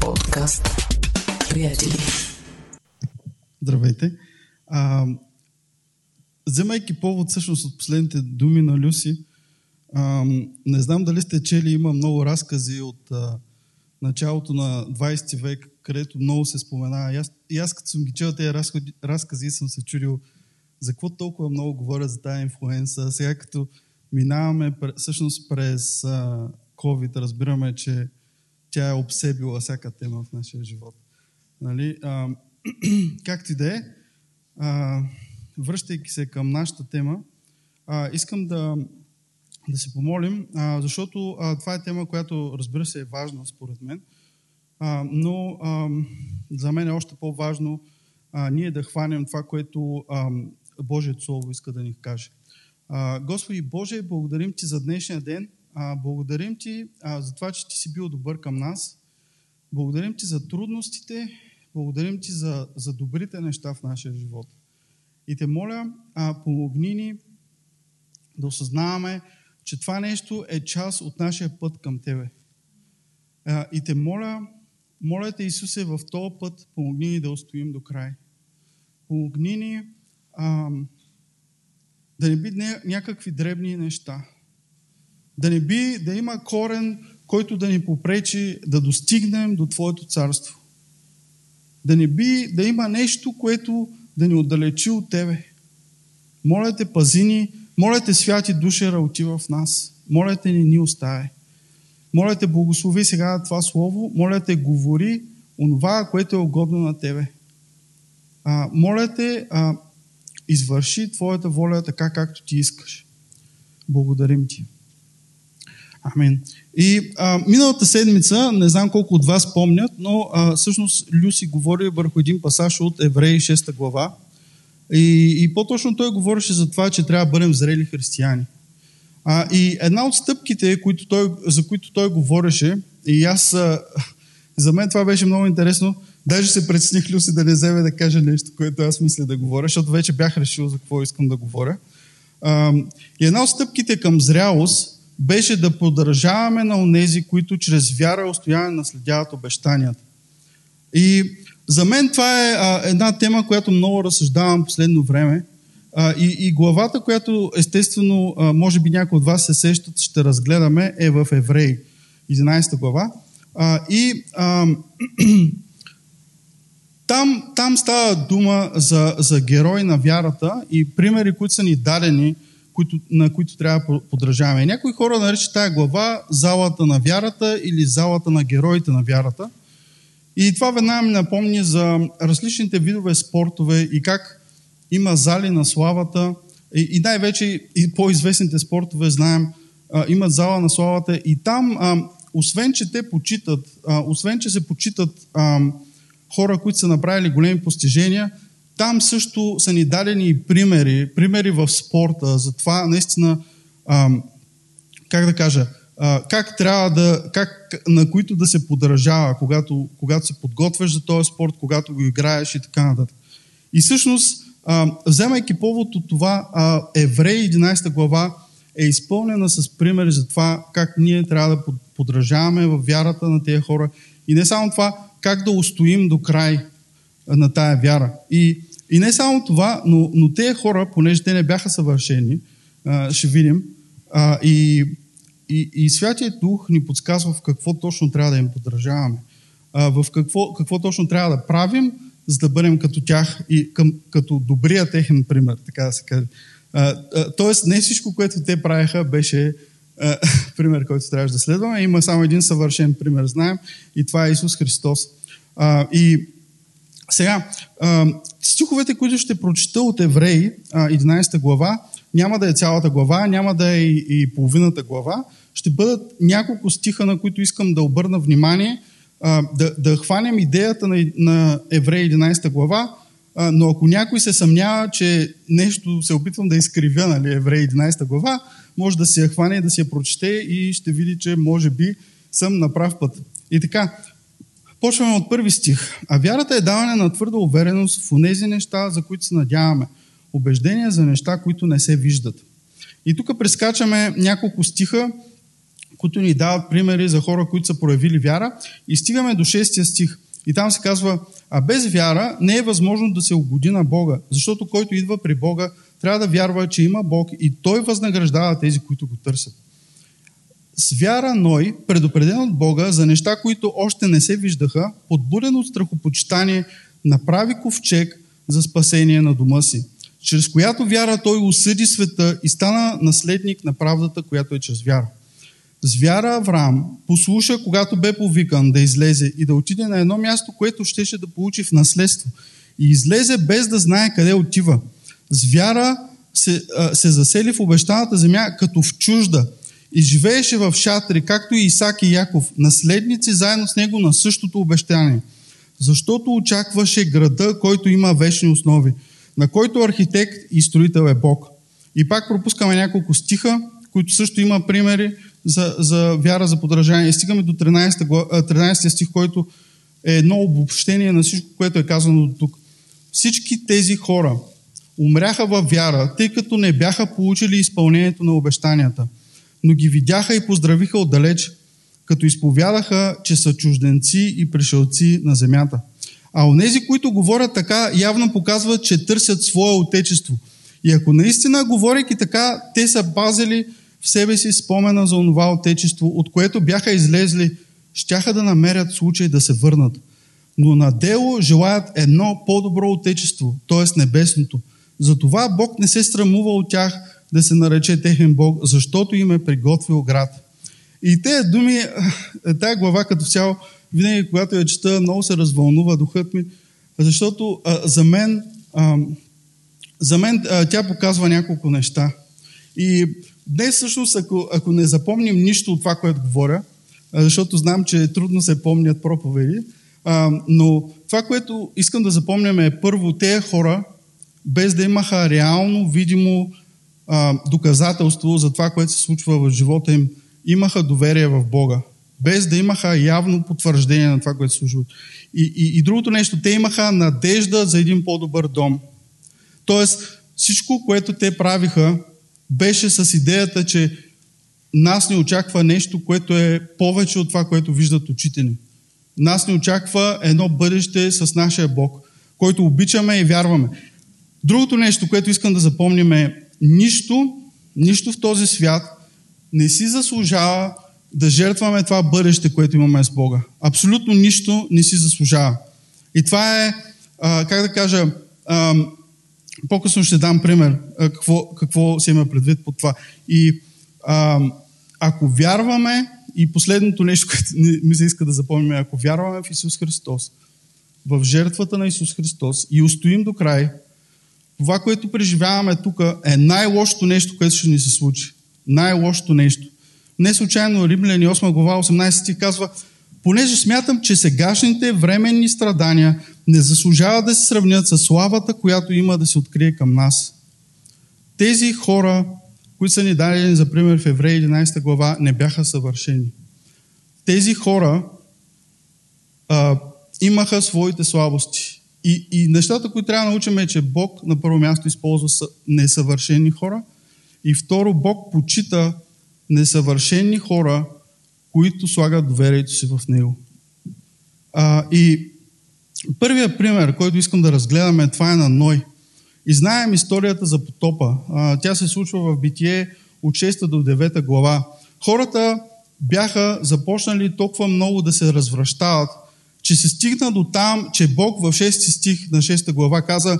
Подкаст. Приятели. Здравейте. А, вземайки повод всъщност от последните думи на Люси, а, не знам дали сте чели, има много разкази от а, началото на 20 век, където много се спомена. И аз, и аз като съм ги чел тези разкази, разкази, съм се чудил за какво толкова много говоря за тази инфлуенса. Сега като минаваме всъщност през COVID, разбираме, че тя е обсебила всяка тема в нашия живот. Нали? А, както и да е, връщайки се към нашата тема, а, искам да, да се помолим, а, защото а, това е тема, която разбира се е важна според мен, а, но а, за мен е още по-важно а, ние да хванем това, което а, Божието Слово иска да ни каже. А, Господи Боже, благодарим Ти за днешния ден. Благодарим Ти а, за това, че Ти си бил добър към нас. Благодарим Ти за трудностите. Благодарим Ти за, за добрите неща в нашия живот. И те моля, а, помогни ни да осъзнаваме, че това нещо е част от нашия път към Тебе. А, и те моля, моля те, Исусе, в този път помогни ни да устоим до край. Помогни ни а, да не би някакви дребни неща. Да не би да има корен, който да ни попречи да достигнем до Твоето царство. Да не би да има нещо, което да ни отдалечи от Тебе. Моля те, пази ни, моля те, святи душа, работи в нас. Моля те, не ни остави. Моля те, благослови сега това слово. Моля те, говори онова, което е угодно на Тебе. А, моля те, а, извърши Твоята воля така, както Ти искаш. Благодарим Ти. Амин. И а, миналата седмица, не знам колко от вас помнят, но а, всъщност Люси говори върху един пасаж от Евреи 6 глава. И, и по-точно той говореше за това, че трябва да бъдем зрели християни. А, и една от стъпките, които той, за които той говореше, и аз, а, за мен това беше много интересно, даже се предсних Люси да не вземе да каже нещо, което аз мисля да говоря, защото вече бях решил за какво искам да говоря. А, и една от стъпките към зрялост беше да поддържаваме на онези, които чрез вяра и устояние наследяват обещанията. И за мен това е а, една тема, която много разсъждавам последно време. А, и, и главата, която естествено, а, може би някои от вас се сещат, ще разгледаме, е в Евреи, 11 глава. А, и а, там, там става дума за, за герой на вярата и примери, които са ни дадени които, на които трябва да подражаваме. Някои хора наричат тази глава залата на вярата или залата на героите на вярата. И това веднага ми напомни за различните видове спортове и как има зали на славата. И, най-вече и по-известните спортове, знаем, имат зала на славата. И там, освен че те почитат, освен че се почитат хора, които са направили големи постижения, там също са ни дадени примери, примери в спорта, за това наистина, а, как да кажа, а, как трябва да, как, на които да се подражава, когато, когато се подготвяш за този спорт, когато го играеш и така нататък. И всъщност, а, вземайки повод от това, а, Еврей 11 глава е изпълнена с примери за това как ние трябва да подражаваме в вярата на тези хора. И не само това, как да устоим до край на тая вяра. И, и не само това, но, но тези хора, понеже те не бяха съвършени, а, ще видим, а, и, и, и Святия Дух ни подсказва в какво точно трябва да им подражаваме. А, в какво, какво точно трябва да правим, за да бъдем като тях и към, като добрия техен пример, така да се каже. А, а, тоест, не всичко, което те правеха, беше а, пример, който трябваше да следваме. Има само един съвършен пример, знаем, и това е Исус Христос. А, и сега, стиховете, които ще прочита от Евреи, 11 глава, няма да е цялата глава, няма да е и половината глава, ще бъдат няколко стиха, на които искам да обърна внимание, да, да хванем идеята на, на Евреи 11 глава, но ако някой се съмнява, че нещо се опитвам да изкривя, нали, Евреи 11 глава, може да си я хване, да си я прочете и ще види, че може би съм на прав път. И така, Почваме от първи стих. А вярата е даване на твърда увереност в тези неща, за които се надяваме. Убеждения за неща, които не се виждат. И тук прескачаме няколко стиха, които ни дават примери за хора, които са проявили вяра. И стигаме до 6 стих. И там се казва, а без вяра не е възможно да се угоди на Бога, защото който идва при Бога, трябва да вярва, че има Бог и Той възнаграждава тези, които го търсят. С вяра Ной, предупреден от Бога за неща, които още не се виждаха, подбуден от страхопочитание, направи ковчег за спасение на дома си, чрез която вяра той осъди света и стана наследник на правдата, която е чрез вяра. С вяра Авраам послуша, когато бе повикан да излезе и да отиде на едно място, което щеше да получи в наследство. И излезе без да знае къде отива. С вяра се, се засели в обещаната земя като в чужда и живееше в шатри, както и Исак и Яков, наследници заедно с него на същото обещание. Защото очакваше града, който има вечни основи, на който архитект и строител е Бог. И пак пропускаме няколко стиха, които също има примери за, за вяра, за подражание. И стигаме до 13, 13 стих, който е едно обобщение на всичко, което е казано до тук. Всички тези хора умряха във вяра, тъй като не бяха получили изпълнението на обещанията, но ги видяха и поздравиха отдалеч, като изповядаха, че са чужденци и пришелци на земята. А онези, които говорят така, явно показват, че търсят свое отечество. И ако наистина, говорейки така, те са базили в себе си спомена за онова отечество, от което бяха излезли, щяха да намерят случай да се върнат. Но на дело желаят едно по-добро отечество, т.е. небесното. Затова Бог не се срамува от тях да се нарече техен Бог, защото им е приготвил град. И тези думи, тая глава като цяло, винаги когато я чета, много се развълнува духът ми, защото а, за мен, а, за мен а, тя показва няколко неща. И Днес всъщност, ако, ако не запомним нищо от това, което говоря, защото знам, че трудно се помнят проповеди, а, но това, което искам да запомням е първо, те хора, без да имаха реално, видимо а, доказателство за това, което се случва в живота им, имаха доверие в Бога. Без да имаха явно потвърждение на това, което се случва. И, и, и другото нещо, те имаха надежда за един по-добър дом. Тоест, всичко, което те правиха, беше с идеята, че нас не очаква нещо, което е повече от това, което виждат очите ни. Нас не очаква едно бъдеще с нашия Бог, който обичаме и вярваме. Другото нещо, което искам да запомним е нищо, нищо в този свят не си заслужава да жертваме това бъдеще, което имаме с Бога. Абсолютно нищо не си заслужава. И това е, а, как да кажа, а, по-късно ще дам пример какво, какво се има предвид по това. И а, ако вярваме, и последното нещо, което ми се иска да запомним, ако вярваме в Исус Христос, в жертвата на Исус Христос и устоим до край, това, което преживяваме тук е най-лошото нещо, което ще ни се случи. Най-лошото нещо. Не случайно Римляни 8 глава 18 ти казва, понеже смятам, че сегашните временни страдания не заслужава да се сравнят с славата, която има да се открие към нас. Тези хора, които са ни дадени за пример в Евреи 11 глава, не бяха съвършени. Тези хора а, имаха своите слабости. И, и нещата, които трябва да научим е, че Бог на първо място използва несъвършени хора и второ, Бог почита несъвършени хора, които слагат доверието си в Него. А, и Първият пример, който искам да разгледаме, това е на Ной. И знаем историята за потопа. Тя се случва в Битие от 6 до 9 глава. Хората бяха започнали толкова много да се развръщават, че се стигна до там, че Бог в 6 стих на 6 глава каза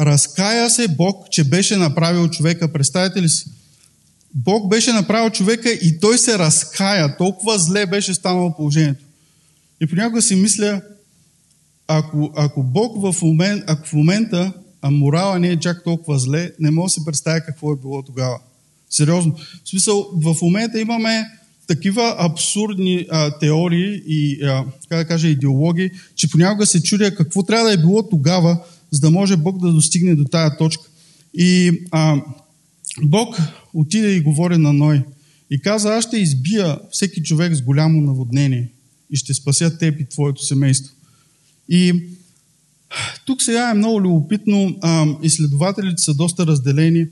Разкая се Бог, че беше направил човека. Представете ли си? Бог беше направил човека и той се разкая. Толкова зле беше станало положението. И понякога си мисля, ако, ако Бог в, момент, ако в момента а морала не е чак толкова зле, не мога да си представя какво е било тогава. Сериозно. В смисъл, в момента имаме такива абсурдни а, теории и, а, как да кажа, идеологии, че понякога се чудя какво трябва да е било тогава, за да може Бог да достигне до тая точка. И а, Бог отиде и говори на Ной и каза, аз ще избия всеки човек с голямо наводнение и ще спася теб и твоето семейство. И тук сега е много любопитно. Изследователите са доста разделени.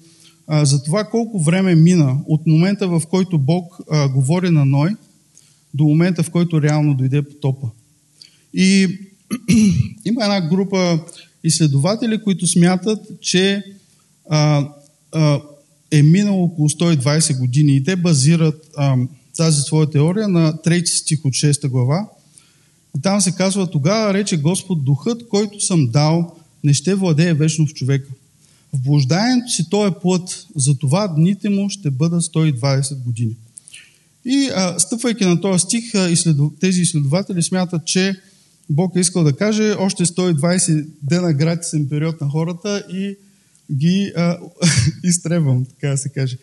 За това колко време мина от момента, в който Бог а, говори на Ной, до момента, в който реално дойде потопа. И има една група изследователи, които смятат, че а, а, е минало около 120 години и те базират а, тази своя теория на 3 стих от 6 глава. И там се казва, тогава рече Господ, духът, който съм дал, не ще владее вечно в човека. В блужданието си той е плът, затова дните му ще бъдат 120 години. И а, стъпвайки на този стих, а, изследов... тези изследователи смятат, че Бог е искал да каже още 120 дена гратисен период на хората и ги а, изтребвам, така да се каже.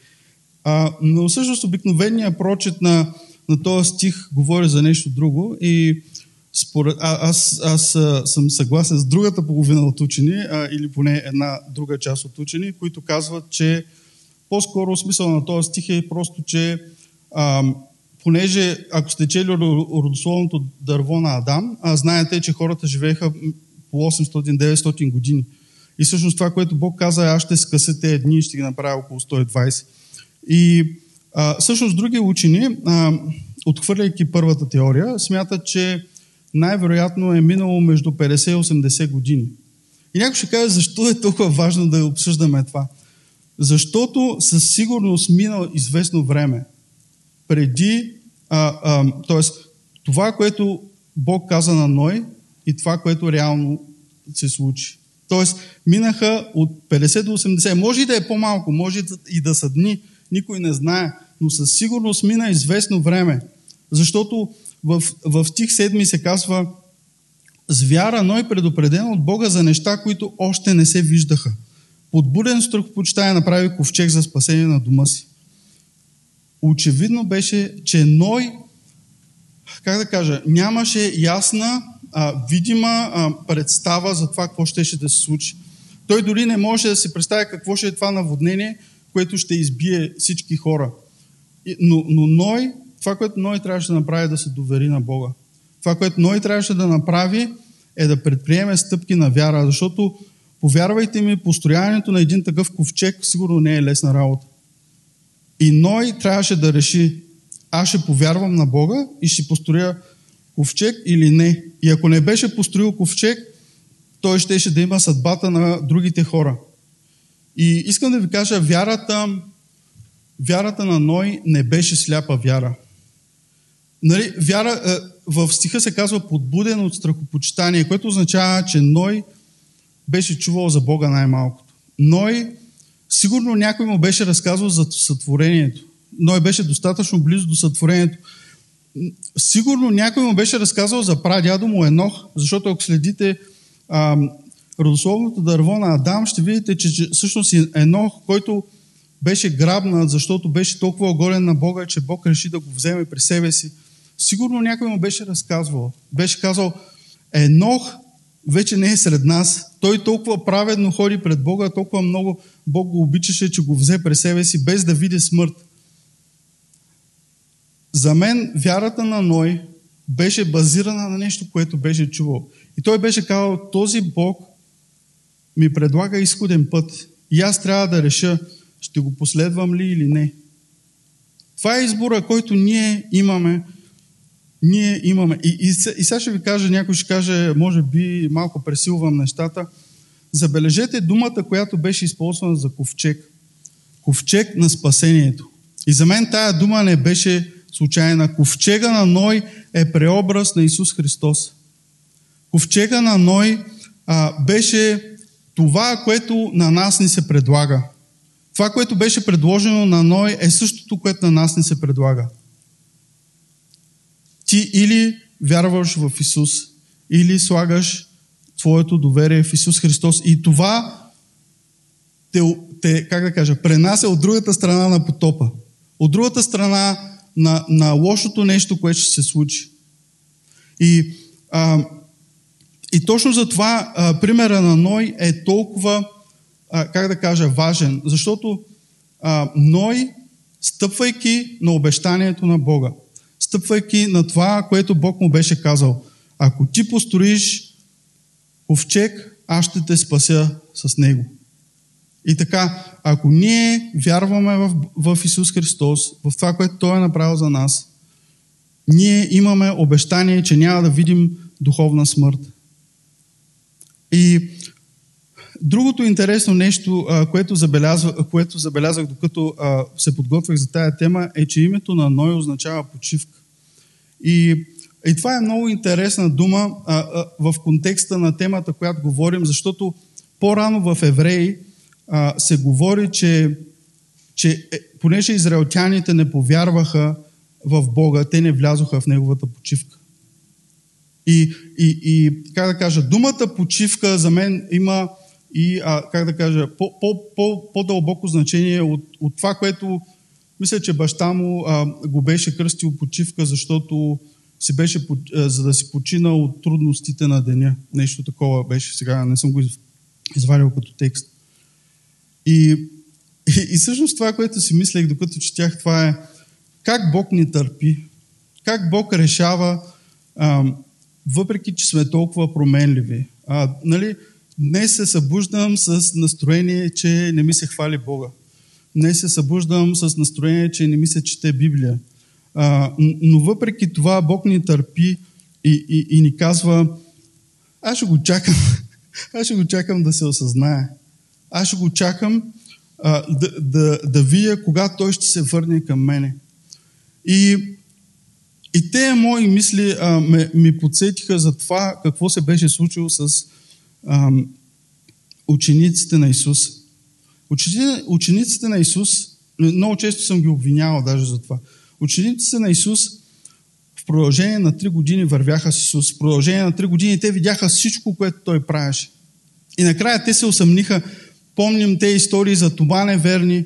А, но всъщност обикновеният прочет на, на този стих говори за нещо друго и според, а, аз, аз а, съм съгласен с другата половина от учени, а, или поне една друга част от учени, които казват, че по-скоро смисъл на този стих е просто, че а, понеже ако сте чели родословното дърво на Адам, а, знаете, че хората живееха по 800-900 години. И всъщност това, което Бог каза, аз ще скъса тези дни и ще ги направя около 120. И а, всъщност други учени, а, отхвърляйки първата теория, смятат, че най-вероятно е минало между 50 и 80 години. И някой ще каже, защо е толкова важно да обсъждаме това? Защото със сигурност минало известно време преди, а, а, т.е. това, което Бог каза на Ной и това, което реално се случи. Тоест, минаха от 50 до 80. Може и да е по-малко, може и да са дни, никой не знае, но със сигурност мина известно време. Защото в, в стих 7 се казва с вяра Ной предупреден от Бога за неща, които още не се виждаха. Подбуден с почитая направи ковчег за спасение на дома си. Очевидно беше, че Ной, как да кажа, нямаше ясна, а, видима а, представа за това какво щеше да се случи. Той дори не може да си представи какво ще е това наводнение, което ще избие всички хора. Но, но Ной това, което Ной трябваше да направи е да се довери на Бога. Това, което Ной трябваше да направи е да предприеме стъпки на вяра, защото, повярвайте ми, построяването на един такъв ковчег сигурно не е лесна работа. И Ной трябваше да реши, аз ще повярвам на Бога и ще построя ковчег или не. И ако не беше построил ковчег, той щеше да има съдбата на другите хора. И искам да ви кажа, вярата, вярата на Ной не беше сляпа вяра. Нали, вяра, е, в стиха се казва подбуден от страхопочитание, което означава, че Ной беше чувал за Бога най-малкото. Ной, сигурно някой му беше разказвал за сътворението. Ной беше достатъчно близо до сътворението. Сигурно някой му беше разказал за прадядо му Енох, защото ако следите а, родословното дърво на Адам, ще видите, че, че всъщност Енох, който беше грабнат, защото беше толкова оголен на Бога, че Бог реши да го вземе при себе си – Сигурно някой му беше разказвал. Беше казал, Енох вече не е сред нас. Той толкова праведно ходи пред Бога, толкова много Бог го обичаше, че го взе при себе си, без да види смърт. За мен вярата на Ной беше базирана на нещо, което беше чувал. И той беше казал, този Бог ми предлага изходен път. И аз трябва да реша, ще го последвам ли или не. Това е избора, който ние имаме ние имаме. И, и, и сега ще ви кажа, някой ще каже, може би малко пресилвам нещата. Забележете думата, която беше използвана за ковчег. Ковчег на спасението. И за мен тая дума не беше случайна. Ковчега на Ной е преобраз на Исус Христос. Ковчега на Ной а, беше това, което на нас ни се предлага. Това, което беше предложено на Ной е същото, което на нас ни се предлага. Ти или вярваш в Исус, или слагаш твоето доверие в Исус Христос. И това те, те как да кажа, пренася от другата страна на потопа. От другата страна на, на лошото нещо, което ще се случи. И, а, и точно за това а, примера на Ной е толкова, а, как да кажа, важен. Защото а, Ной, стъпвайки на обещанието на Бога, стъпвайки на това, което Бог му беше казал. Ако ти построиш ковчег, аз ще те спася с него. И така, ако ние вярваме в, в Исус Христос, в това, което Той е направил за нас, ние имаме обещание, че няма да видим духовна смърт. И другото интересно нещо, което, забелязва, което забелязах докато се подготвях за тая тема, е, че името на Ной означава почивка. И, и това е много интересна дума в контекста на темата, която говорим, защото по-рано в Евреи се говори, че, че е, понеже израелтяните не повярваха в Бога, те не влязоха в Неговата почивка. И, и, и как да кажа, думата почивка за мен има и, а, как да кажа, по, по, по, по-дълбоко значение от, от това, което мисля, че баща му а, го беше кръстил почивка, защото си беше, а, за да си почина от трудностите на деня. Нещо такова беше сега, не съм го извадил като текст. И, и, и всъщност това, което си мислех, докато четях, това е как Бог ни търпи, как Бог решава, а, въпреки че сме толкова променливи. А, нали, днес се събуждам с настроение, че не ми се хвали Бога. Днес се събуждам с настроение, че не ми се чете Библия. А, но въпреки това Бог ни търпи и, и, и ни казва, аз ще го чакам, аз ще го чакам да се осъзнае. Аз ще го чакам а, да, да, да видя кога той ще се върне към мене. И, и те мои мисли а, ме, ми подсетиха за това какво се беше случило с учениците на Исус. Учениците на Исус, много често съм ги обвинявал даже за това. Учениците на Исус в продължение на три години вървяха с Исус. В продължение на три години те видяха всичко, което Той правеше. И накрая те се усъмниха. Помним те истории за това неверни,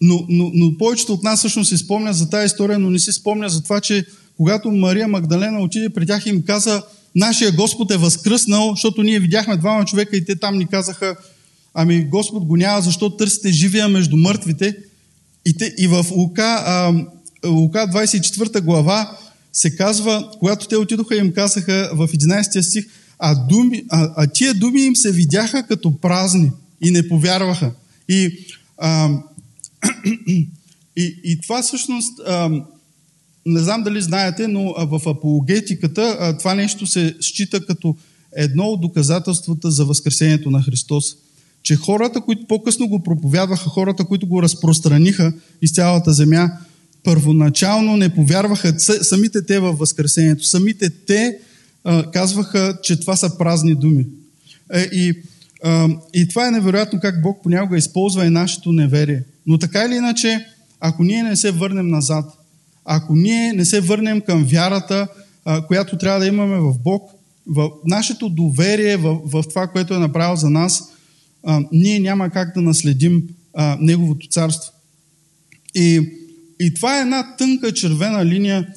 но, но, но повечето от нас всъщност се спомнят за тази история, но не си спомня за това, че когато Мария Магдалена отиде при тях и им каза, нашия Господ е възкръснал, защото ние видяхме двама човека и те там ни казаха, ами Господ го няма, защо търсите живия между мъртвите. И, те, и в Лука, а, Лука 24 глава се казва, когато те отидоха и им казаха в 11 стих, а, думи, а, а тия думи им се видяха като празни и не повярваха. И, а, и, и това всъщност, а, не знам дали знаете, но в апологетиката това нещо се счита като едно от доказателствата за Възкресението на Христос. Че хората, които по-късно го проповядваха, хората, които го разпространиха из цялата земя, първоначално не повярваха самите те във Възкресението. Самите те казваха, че това са празни думи. Е, и, и това е невероятно как Бог понякога използва и нашето неверие. Но така или иначе, ако ние не се върнем назад, ако ние не се върнем към вярата, която трябва да имаме в Бог, в нашето доверие в, в това, което е направил за нас, ние няма как да наследим Неговото царство. И, и това е една тънка червена линия,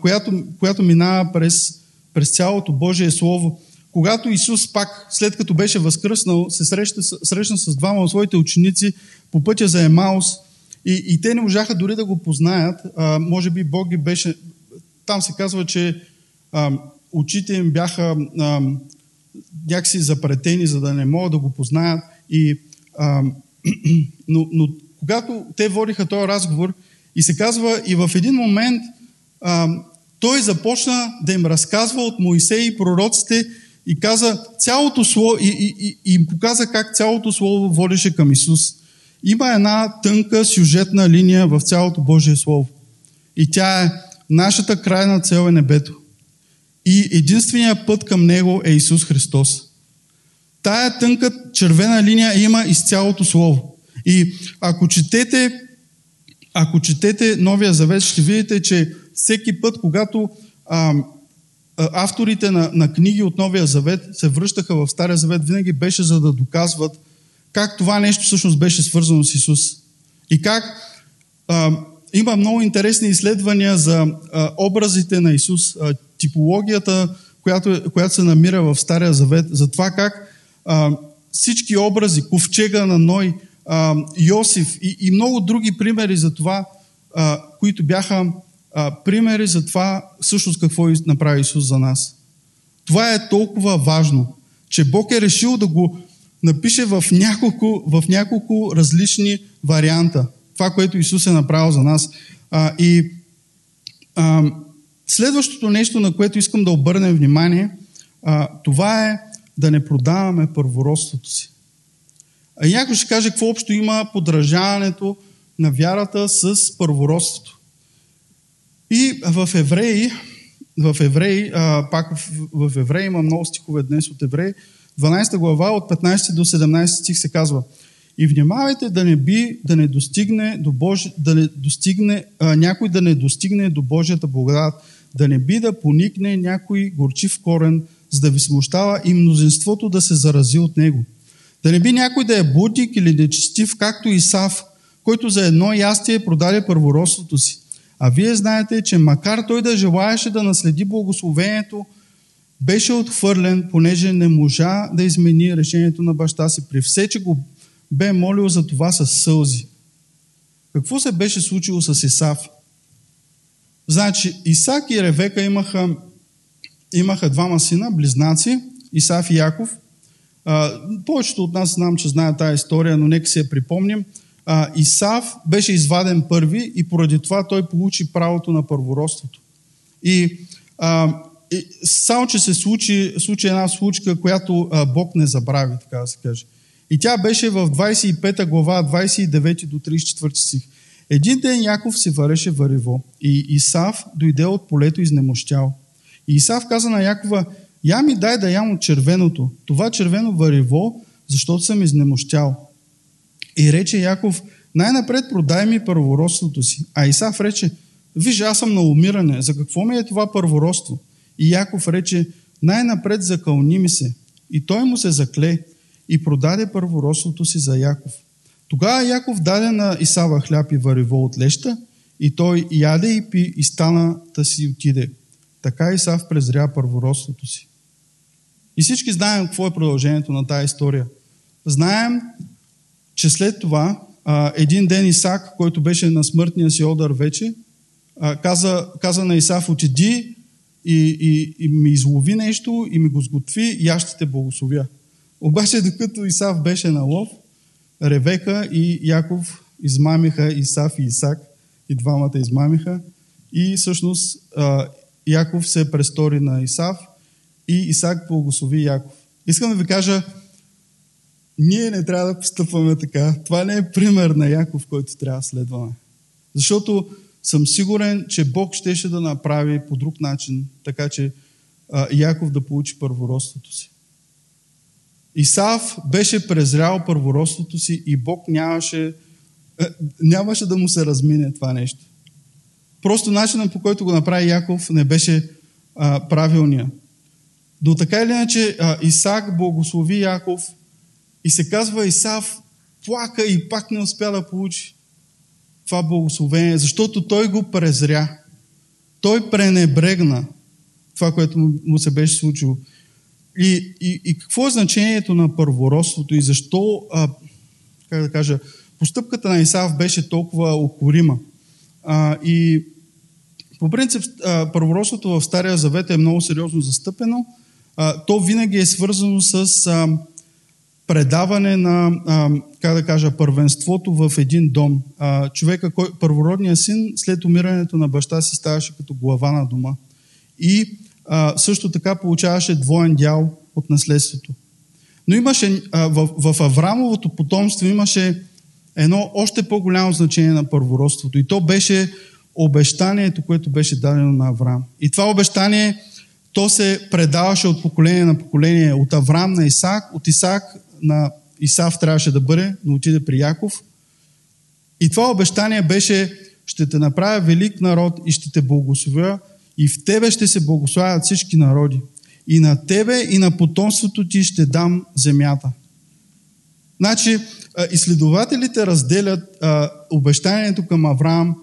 която, която минава през, през цялото Божие Слово. Когато Исус пак, след като беше възкръснал, се среща, срещна с двама от своите ученици по пътя за Емаус и, и те не можаха дори да го познаят. А, може би Бог ги беше... Там се казва, че а, очите им бяха а, някакси запретени, за да не могат да го познаят. И, а, но, но когато те водиха този разговор и се казва и в един момент а, той започна да им разказва от Моисей и пророците и каза цялото слово и, и, и, и им показа как цялото слово водеше към Исус. Има една тънка сюжетна линия в цялото Божие Слово. И тя е нашата крайна цел е небето. И единственият път към него е Исус Христос. Тая тънка червена линия има из цялото Слово. И ако четете, ако четете Новия Завет, ще видите, че всеки път, когато а, авторите на, на книги от Новия Завет се връщаха в Стария Завет, винаги беше за да доказват как това нещо всъщност беше свързано с Исус. И как а, има много интересни изследвания за а, образите на Исус, а, типологията, която, която се намира в Стария Завет, за това как а, всички образи, ковчега на Ной, а, Йосиф и, и много други примери за това, а, които бяха а, примери за това всъщност какво направи Исус за нас. Това е толкова важно, че Бог е решил да го напише в няколко, в няколко различни варианта това, което Исус е направил за нас. А, и а, следващото нещо, на което искам да обърнем внимание, а, това е да не продаваме първородството си. А някой ще каже какво общо има подражаването на вярата с първородството. И в Евреи, в Евреи, а, пак в, в Евреи има много стихове днес от Евреи, 12 глава от 15 до 17 стих се казва И внимавайте да не би да не достигне до Божи, да не достигне, а, някой да не достигне до Божията благодат, да не би да поникне някой горчив корен, за да ви смущава и мнозинството да се зарази от него. Да не би някой да е бутик или нечестив, както Исав, който за едно ястие продаде първородството си. А вие знаете, че макар той да желаеше да наследи благословението, беше отхвърлен, понеже не можа да измени решението на баща си. При все, че го бе молил за това с сълзи. Какво се беше случило с Исав? Значи, Исак и Ревека имаха, имаха двама сина, близнаци, Исав и Яков. А, повечето от нас знам, че знаят тази история, но нека си я припомним. А, Исав беше изваден първи и поради това той получи правото на първородството. И, а, само, че се случи, случи една случка, която а, Бог не забрави, така да се каже. И тя беше в 25 глава, 29 до 34 стих. Един ден Яков се вареше варево и Исав дойде от полето изнемощял. И Исав каза на Якова, я ми дай да ям от червеното, това червено варево, защото съм изнемощял. И рече Яков, най-напред продай ми първородството си. А Исав рече, виж, аз съм на умиране, за какво ми е това първородство? И Яков рече, най-напред закълни ми се. И той му се закле и продаде първородството си за Яков. Тогава Яков даде на Исава хляб и варево от леща, и той яде и пи и стана да си отиде. Така Исав презря първородството си. И всички знаем какво е продължението на тази история. Знаем, че след това един ден Исак, който беше на смъртния си одар вече, каза, каза на Исав, отиди и, и, и ми излови нещо и ми го сготви и аз ще те благословя. Обаче, докато Исав беше на лов, Ревека и Яков измамиха Исав и Исак и двамата измамиха и всъщност Яков се престори на Исав и Исак благослови Яков. Искам да ви кажа, ние не трябва да постъпваме така. Това не е пример на Яков, който трябва да следваме. Защото съм сигурен, че Бог щеше да направи по друг начин, така че а, Яков да получи първородството си. Исав беше презрял първородството си и Бог нямаше, е, нямаше да му се размине това нещо. Просто начинът по който го направи Яков не беше а, правилния. Но така или иначе а, Исак благослови Яков и се казва Исав плака и пак не успя да получи това благословение, защото той го презря. Той пренебрегна това, което му се беше случило. И, и, и какво е значението на първородството и защо, а, как да кажа, постъпката на Исав беше толкова окорима. А, и по принцип, а, първородството в Стария Завет е много сериозно застъпено. А, то винаги е свързано с а, предаване на, а, как да кажа, първенството в един дом. А, човека, кой, първородният син, след умирането на баща си, ставаше като глава на дома. И а, също така получаваше двоен дял от наследството. Но имаше, а, в, в Аврамовото потомство имаше едно още по-голямо значение на първородството. И то беше обещанието, което беше дадено на Авраам. И това обещание, то се предаваше от поколение на поколение. От Авраам на Исаак, от Исаак на Исав трябваше да бъде, но отиде при Яков. И това обещание беше, ще те направя велик народ и ще те благословя и в тебе ще се благославят всички народи. И на тебе и на потомството ти ще дам земята. Значи, изследователите разделят а, обещанието към Авраам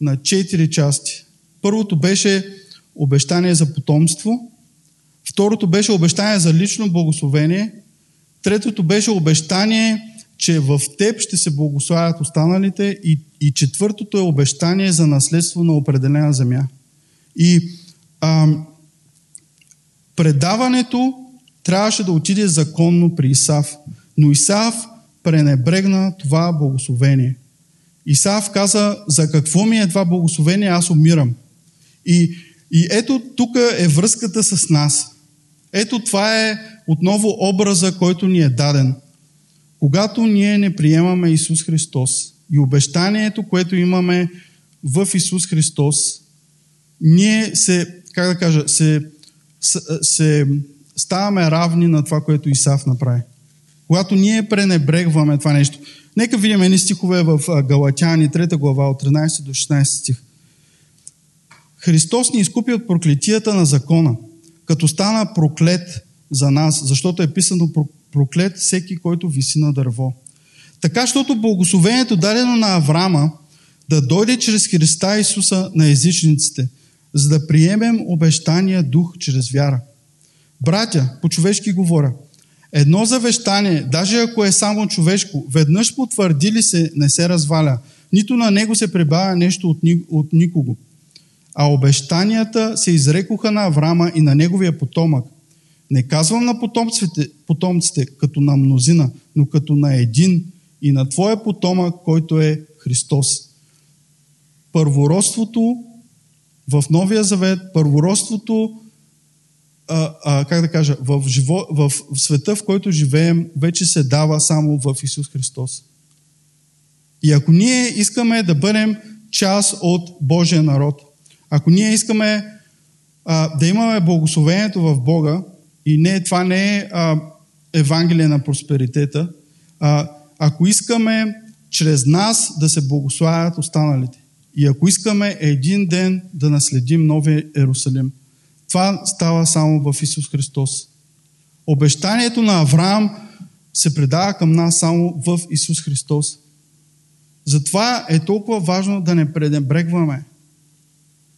на четири части. Първото беше обещание за потомство, второто беше обещание за лично благословение, третото беше обещание, че в теб ще се благославят останалите и, и четвъртото е обещание за наследство на определена земя. И а, предаването трябваше да отиде законно при Исав. Но Исав пренебрегна това благословение. Исав каза, за какво ми е това благословение, аз умирам. И, и ето тук е връзката с нас. Ето това е отново образа, който ни е даден. Когато ние не приемаме Исус Христос и обещанието, което имаме в Исус Христос, ние се, как да кажа, се, се, се ставаме равни на това, което Исав направи. Когато ние пренебрегваме това нещо. Нека видим едни стихове в Галатяни, 3 глава, от 13 до 16 стих. Христос ни изкупи от проклетията на закона, като стана проклет за нас, защото е писано проклет всеки, който виси на дърво. Така, защото благословението дадено на Авраама да дойде чрез Христа Исуса на езичниците, за да приемем обещания дух чрез вяра. Братя, по-човешки говоря, едно завещание, даже ако е само човешко, веднъж потвърдили се, не се разваля. Нито на него се прибавя нещо от, ни, от никого. А обещанията се изрекоха на Авраама и на неговия потомък. Не казвам на потомците, потомците като на мнозина, но като на един и на твоя потомък, който е Христос. Първородството в Новия Завет, първородството, а, а, как да кажа, в, живо, в света, в който живеем, вече се дава само в Исус Христос. И ако ние искаме да бъдем част от Божия народ, ако ние искаме а, да имаме благословението в Бога, и не, това не е а, Евангелие на просперитета, а, ако искаме чрез нас да се благославят останалите, и ако искаме един ден да наследим новия Ерусалим, това става само в Исус Христос. Обещанието на Авраам се предава към нас само в Исус Христос. Затова е толкова важно да не пренебрегваме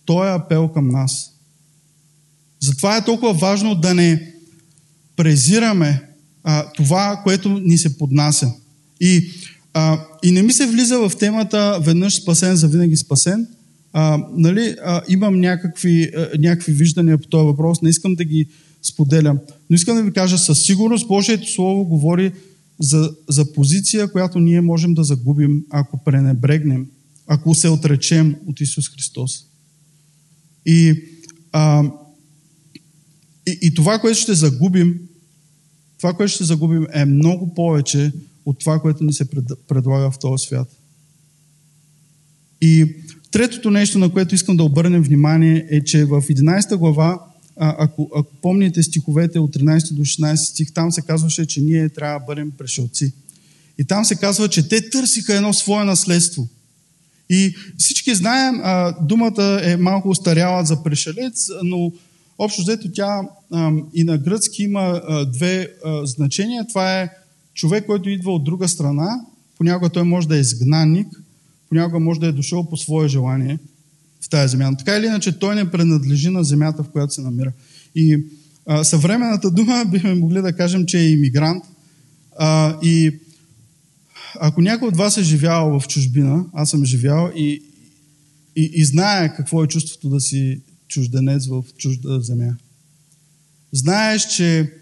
той е апел към нас. Затова е толкова важно да не презираме а, това, което ни се поднася. И, а, и не ми се влиза в темата веднъж спасен, за винаги спасен. А, нали, а, имам някакви, а, някакви виждания по този въпрос, не искам да ги споделям. Но искам да ви кажа, със сигурност Божието Слово говори за, за позиция, която ние можем да загубим, ако пренебрегнем, ако се отречем от Исус Христос. И, а, и, и това, което ще загубим, това, което ще загубим е много повече от това, което ни се предлага в този свят. И третото нещо, на което искам да обърнем внимание, е, че в 11 глава, ако, ако помните стиховете от 13 до 16 стих, там се казваше, че ние трябва да бъдем прешелци. И там се казва, че те търсиха едно свое наследство – и всички знаем, а, думата е малко устаряла за пришелец, но общо взето тя и на гръцки има две значения. Това е човек, който идва от друга страна. Понякога той може да е изгнанник, понякога може да е дошъл по свое желание в тази земя. Но така или иначе той не принадлежи на земята, в която се намира. И съвременната дума бихме могли да кажем, че е иммигрант. И ако някой от вас е живял в чужбина, аз съм живял и, и, и знае какво е чувството да си чужденец в чужда земя. Знаеш, че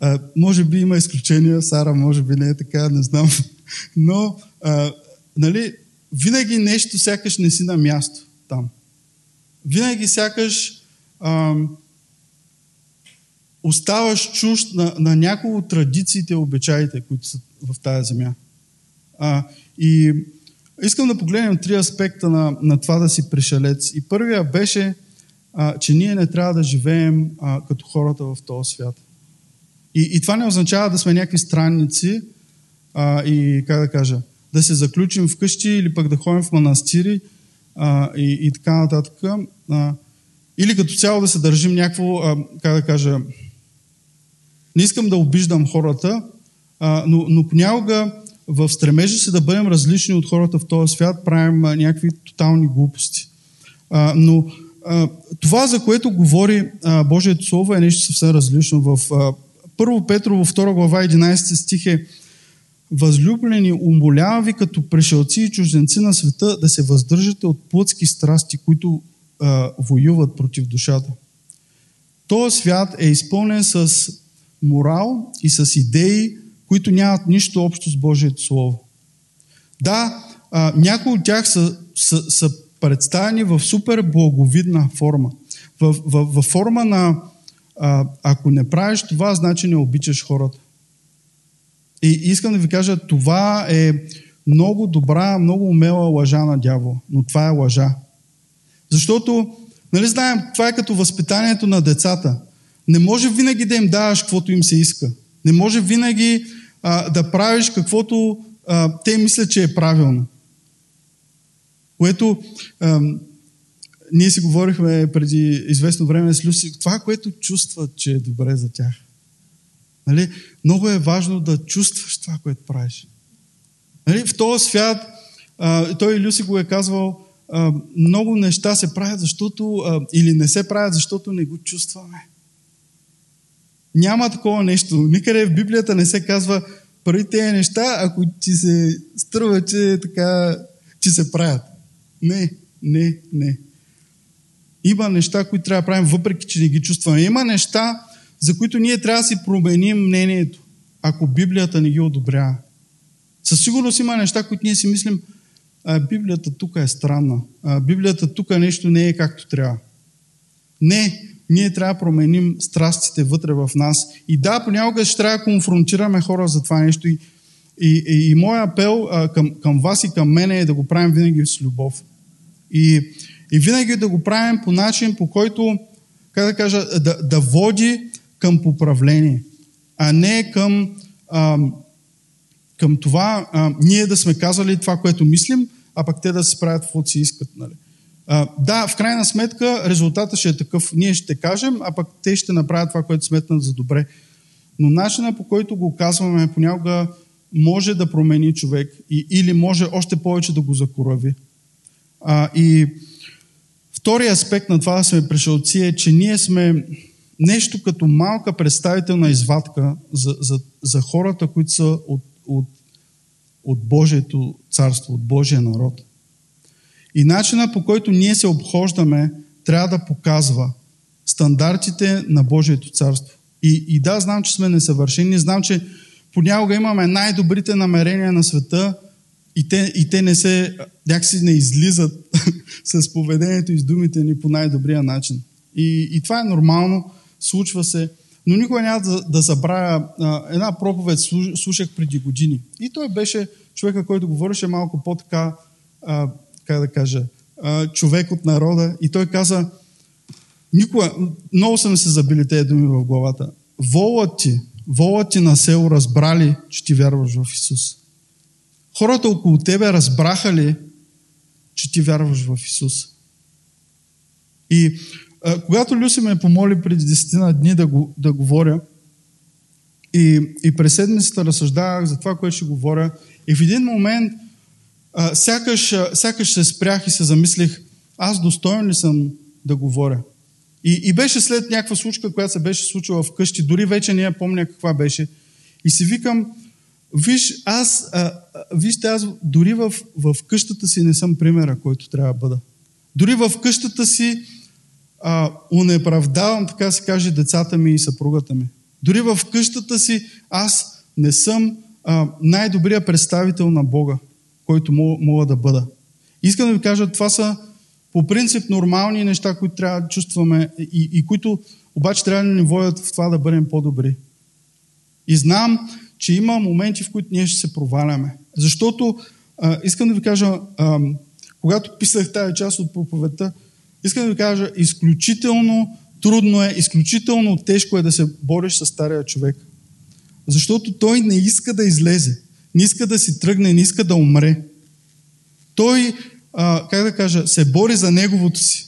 а, може би има изключения, Сара може би не е така, не знам, но а, нали, винаги нещо сякаш не си на място там. Винаги сякаш а, оставаш чужд на, на някои от традициите и обичаите, които са в тази земя. А, и искам да погледнем три аспекта на, на това да си пришелец. И първия беше, а, че ние не трябва да живеем а, като хората в този свят. И, и това не означава да сме някакви странници а, и, как да кажа, да се заключим вкъщи или пък да ходим в манастири а, и, и така нататък. А, или като цяло да се държим някакво, а, как да кажа, не искам да обиждам хората, а, но, но понякога в стремежа си да бъдем различни от хората в този свят, правим а, някакви тотални глупости. А, но това, за което говори а, Божието Слово, е нещо съвсем различно. В а, 1 Петрово 2 глава 11 стих е Възлюблени, умолявам ви като пришелци и чужденци на света да се въздържате от плътски страсти, които а, воюват против душата. Този свят е изпълнен с морал и с идеи, които нямат нищо общо с Божието Слово. Да, а, някои от тях са, са, са представени в супер благовидна форма. В, в, в форма на а, ако не правиш това, значи не обичаш хората. И искам да ви кажа, това е много добра, много умела лъжа на дявол. Но това е лъжа. Защото, нали знаем, това е като възпитанието на децата. Не може винаги да им даваш каквото им се иска. Не може винаги а, да правиш каквото а, те мислят, че е правилно. Което а, ние си говорихме преди известно време с Люси, това, което чувстват, че е добре за тях. Нали? Много е важно да чувстваш това, което правиш. Нали? В този свят, а, той Люси го е казвал, а, много неща се правят, защото, а, или не се правят, защото не го чувстваме. Няма такова нещо. Никъде в Библията не се казва прави тези неща, ако ти се струва, че така, че се правят. Не, не, не. Има неща, които трябва да правим, въпреки че не ги чувстваме. Има неща, за които ние трябва да си променим мнението, ако Библията не ги одобрява. Със сигурност има неща, които ние си мислим, а, Библията тук е странна. А, Библията тук нещо не е както трябва. Не, ние трябва да променим страстите вътре в нас. И да, понякога ще трябва да конфронтираме хора за това нещо. И, и, и, и моят апел а, към, към вас и към мен е да го правим винаги с любов. И, и винаги да го правим по начин, по който, как да кажа, да, да води към поправление, а не към, а, към това а, ние да сме казали това, което мислим, а пък те да се правят каквото си искат. Нали? А, да, в крайна сметка резултата ще е такъв. Ние ще кажем, а пък те ще направят това, което сметнат за добре. Но начина по който го казваме понякога може да промени човек и, или може още повече да го закорави. А, и втория аспект на това да сме пришелци е, че ние сме нещо като малка представителна извадка за, за, за хората, които са от, от, от Божието царство, от Божия народ. И начина по който ние се обхождаме трябва да показва стандартите на Божието царство. И, и да, знам, че сме несъвършени, знам, че понякога имаме най-добрите намерения на света и те, и те не се, някакси не излизат с поведението и с думите ни по най-добрия начин. И, и това е нормално, случва се. Но никога няма да, да забравя една проповед, слушах преди години. И той беше човека, който говореше малко по-така как да кажа, човек от народа и той каза, никога, много са ми се забили тези думи в главата. Волът ти, волът ти на село разбрали, че ти вярваш в Исус. Хората около тебе разбраха ли, че ти вярваш в Исус? И а, когато Люси ме помоли преди десетина дни да, го, да говоря, и, и през седмицата разсъждавах за това, което ще говоря, и в един момент а, сякаш, сякаш се спрях и се замислих, аз достоен ли съм да говоря? И, и беше след някаква случка, която се беше случила вкъщи, дори вече не я помня каква беше. И си викам, виж, аз, а, вижте, аз дори в, в къщата си не съм примера, който трябва да бъда. Дори в къщата си а, унеправдавам, така се каже, децата ми и съпругата ми. Дори в къщата си аз не съм а, най-добрият представител на Бога който мога да бъда. Искам да ви кажа, това са по принцип нормални неща, които трябва да чувстваме и, и които обаче трябва да ни водят в това да бъдем по-добри. И знам, че има моменти, в които ние ще се проваляме. Защото, а, искам да ви кажа, а, когато писах тази част от проповедта, искам да ви кажа, изключително трудно е, изключително тежко е да се бориш с стария човек. Защото той не иска да излезе не иска да си тръгне, не иска да умре. Той, а, как да кажа, се бори за неговото си.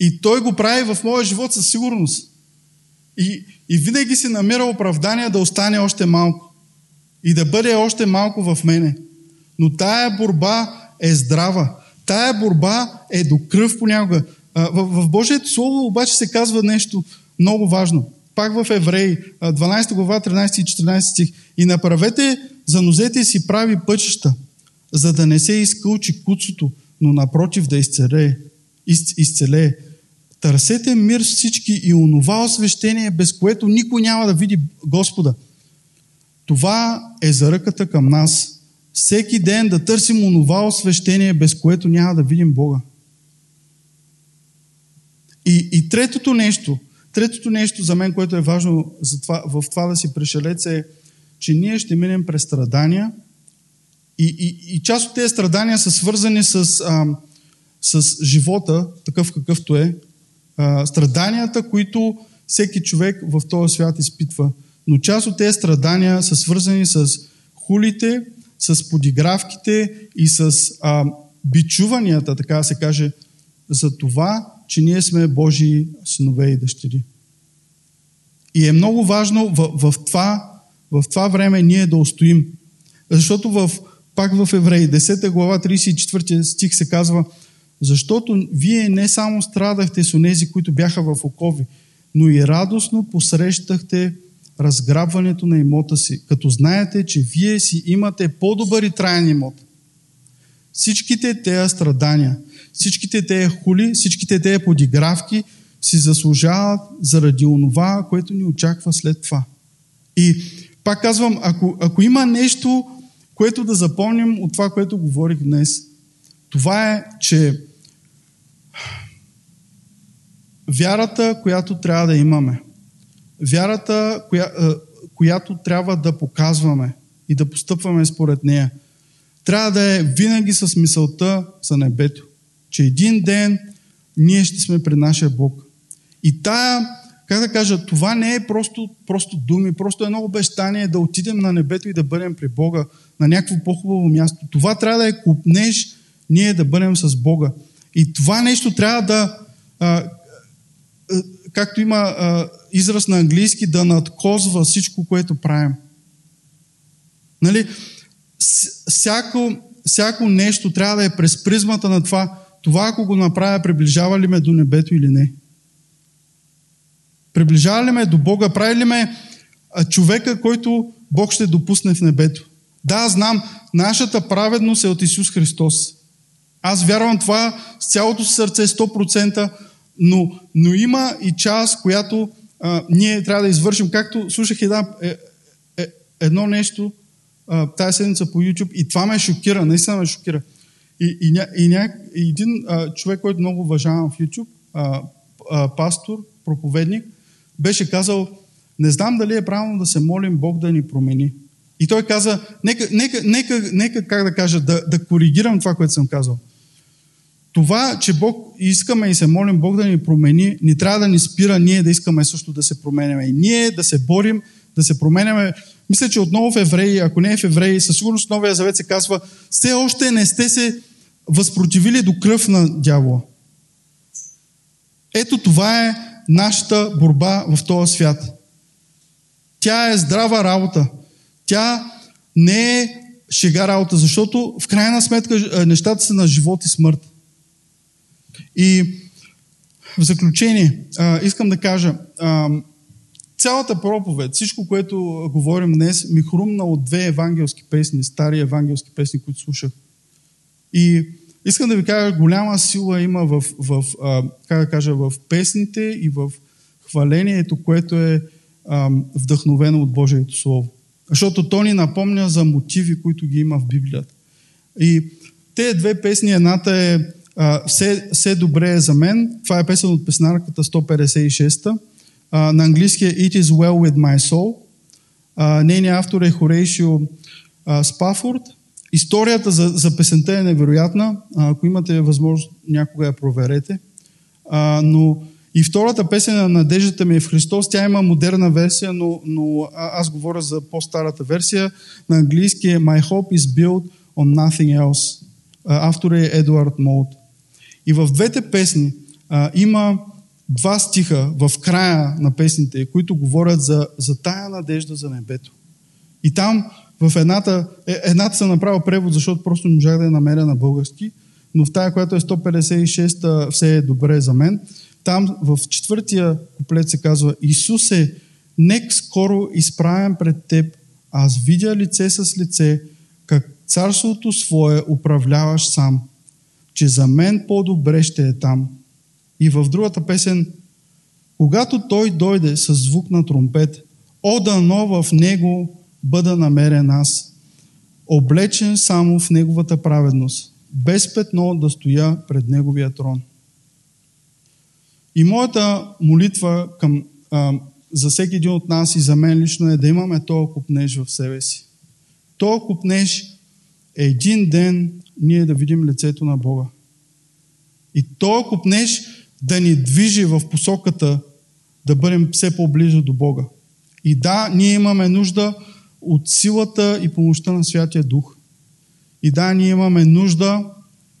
И той го прави в моя живот със сигурност. И, и винаги си намира оправдание да остане още малко. И да бъде още малко в мене. Но тая борба е здрава. Тая борба е до кръв понякога. В, в Божието Слово обаче се казва нещо много важно пак в Евреи, 12 глава, 13 и 14 стих. И направете за нозете си прави пътища, за да не се изкълчи куцото, но напротив да изцелее. Из, изцелее. Търсете мир всички и онова освещение, без което никой няма да види Господа. Това е заръката към нас. Всеки ден да търсим онова освещение, без което няма да видим Бога. И, и третото нещо, третото нещо за мен, което е важно за това, в това да си пришелец е, че ние ще минем през страдания и, и, и част от тези страдания са свързани с, а, с живота, такъв какъвто е. Страданията, които всеки човек в този свят изпитва. Но част от тези страдания са свързани с хулите, с подигравките и с а, бичуванията, така да се каже, за това, че ние сме Божии синове и дъщери. И е много важно в, в, това, в това време ние да устоим. Защото в, пак в Евреи, 10 глава, 34 стих се казва, защото вие не само страдахте с онези, които бяха в окови, но и радостно посрещахте разграбването на имота си, като знаете, че вие си имате по-добър и траен имот. Всичките тези страдания, всичките тези хули, всичките тези подигравки си заслужават заради онова, което ни очаква след това. И пак казвам, ако, ако има нещо, което да запомним от това, което говорих днес, това е, че вярата, която трябва да имаме, вярата, коя, която трябва да показваме и да постъпваме според нея, трябва да е винаги с мисълта за небето, че един ден ние ще сме пред нашия Бог. И тая, как да кажа, това не е просто, просто думи, просто едно обещание да отидем на небето и да бъдем при Бога на някакво по-хубаво място. Това трябва да е купнеш ние да бъдем с Бога. И това нещо трябва да, както има а, израз на английски, да надкозва всичко, което правим. Нали? Всяко, всяко нещо трябва да е през призмата на това, това ако го направя, приближава ли ме до небето или не. Приближава ли ме до Бога, прави ли ме човека, който Бог ще допусне в небето. Да, знам, нашата праведност е от Исус Христос. Аз вярвам това с цялото сърце 100%, но, но има и част, която а, ние трябва да извършим. Както слушах една, е, е, едно нещо а, тази седмица по YouTube и това ме шокира, наистина ме шокира. И, и, и, ня, и един а, човек, който много уважавам в YouTube, а, а, пастор, проповедник, беше казал, не знам дали е правилно да се молим Бог да ни промени. И той каза, нека, нека, нека, нека как да кажа, да, да коригирам това, което съм казал. Това, че Бог искаме и се молим Бог да ни промени, ни трябва да ни спира ние да искаме също да се променяме. И ние да се борим, да се променяме. Мисля, че отново в Евреи, ако не е в Евреи, със сигурност Новия Завет се казва, все още не сте се възпротивили до кръв на дявола. Ето това е нашата борба в този свят. Тя е здрава работа. Тя не е шега работа, защото в крайна сметка нещата са на живот и смърт. И в заключение, а, искам да кажа, а, цялата проповед, всичко, което говорим днес, ми хрумна от две евангелски песни, стари евангелски песни, които слушах. И искам да ви кажа, голяма сила има в, в а, как да кажа, в песните и в хвалението, което е а, вдъхновено от Божието Слово. Защото то ни напомня за мотиви, които ги има в Библията. И те две песни, едната е а, все, все добре е за мен. Това е песен от песнарката 156. А, на английски е It is well with my soul. А, нейният автор е Хорейшио Спафорд. Историята за, за песента е невероятна. А, ако имате възможност, някога я проверете. А, но и втората песен на Надеждата ми е в Христос. Тя има модерна версия, но, но аз говоря за по-старата версия. На английски е My hope is built on nothing else. Автор е Едуард Молт. И в двете песни а, има два стиха в края на песните, които говорят за, за тая надежда за небето. И там в едната, е, едната съм направил превод, защото просто не можах да я намеря на български, но в тая, която е 156, все е добре за мен. Там в четвъртия куплет се казва Исус е, нек скоро изправям пред теб, аз видя лице с лице, как царството свое управляваш сам – че за мен по-добре ще е там. И в другата песен, когато той дойде с звук на тромпет, о дано в него бъда намерен аз, облечен само в Неговата праведност, без петно да стоя пред Неговия трон. И моята молитва към, а, за всеки един от нас и за мен лично е да имаме този купнеж в себе си. Този купнеж един ден ние да видим лицето на Бога. И този купнеж да ни движи в посоката да бъдем все по-близо до Бога. И да, ние имаме нужда от силата и помощта на Святия Дух. И да, ние имаме нужда,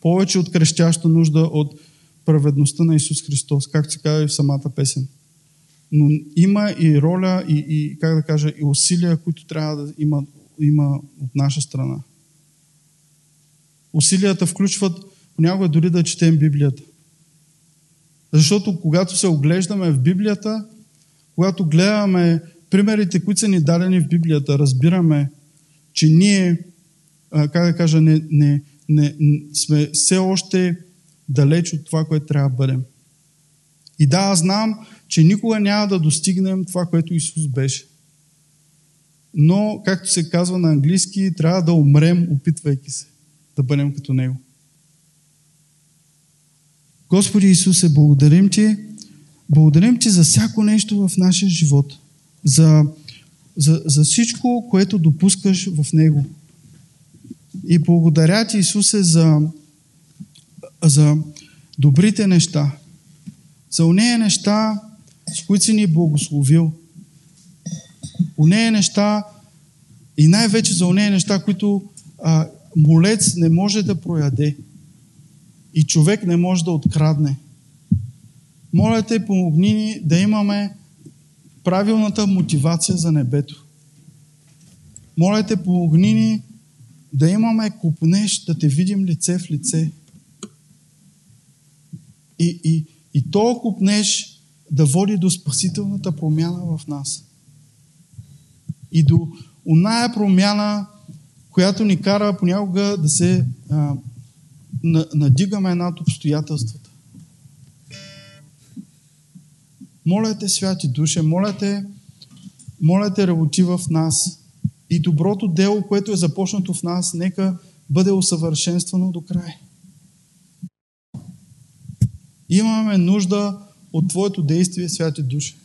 повече от крещяща нужда от праведността на Исус Христос, както се казва и в самата песен. Но има и роля, и, и как да кажа, и усилия, които трябва да има, има от наша страна. Усилията включват понякога дори да четем Библията. Защото когато се оглеждаме в Библията, когато гледаме примерите, които са ни дадени в Библията, разбираме, че ние, как да кажа, не, не, не, сме все още далеч от това, което трябва да бъдем. И да, аз знам, че никога няма да достигнем това, което Исус беше. Но, както се казва на английски, трябва да умрем, опитвайки се да бъдем като Него. Господи Исусе, благодарим Ти. Благодарим Ти за всяко нещо в нашия живот. За, за, за всичко, което допускаш в Него. И благодаря Ти, Исусе, за, за добрите неща. За уния неща, с които си ни благословил. Уния неща и най-вече за уния неща, които а, молец не може да прояде и човек не може да открадне. Моля те, помогни ни да имаме правилната мотивация за небето. Моля те, помогни ни да имаме купнеш, да те видим лице в лице. И, и, и то купнеш да води до спасителната промяна в нас. И до оная промяна, която ни кара понякога да се а, надигаме над обстоятелствата. Моля те, святи душе, моля те, моля те, работи в нас и доброто дело, което е започнато в нас, нека бъде усъвършенствано до край. Имаме нужда от Твоето действие, святи души.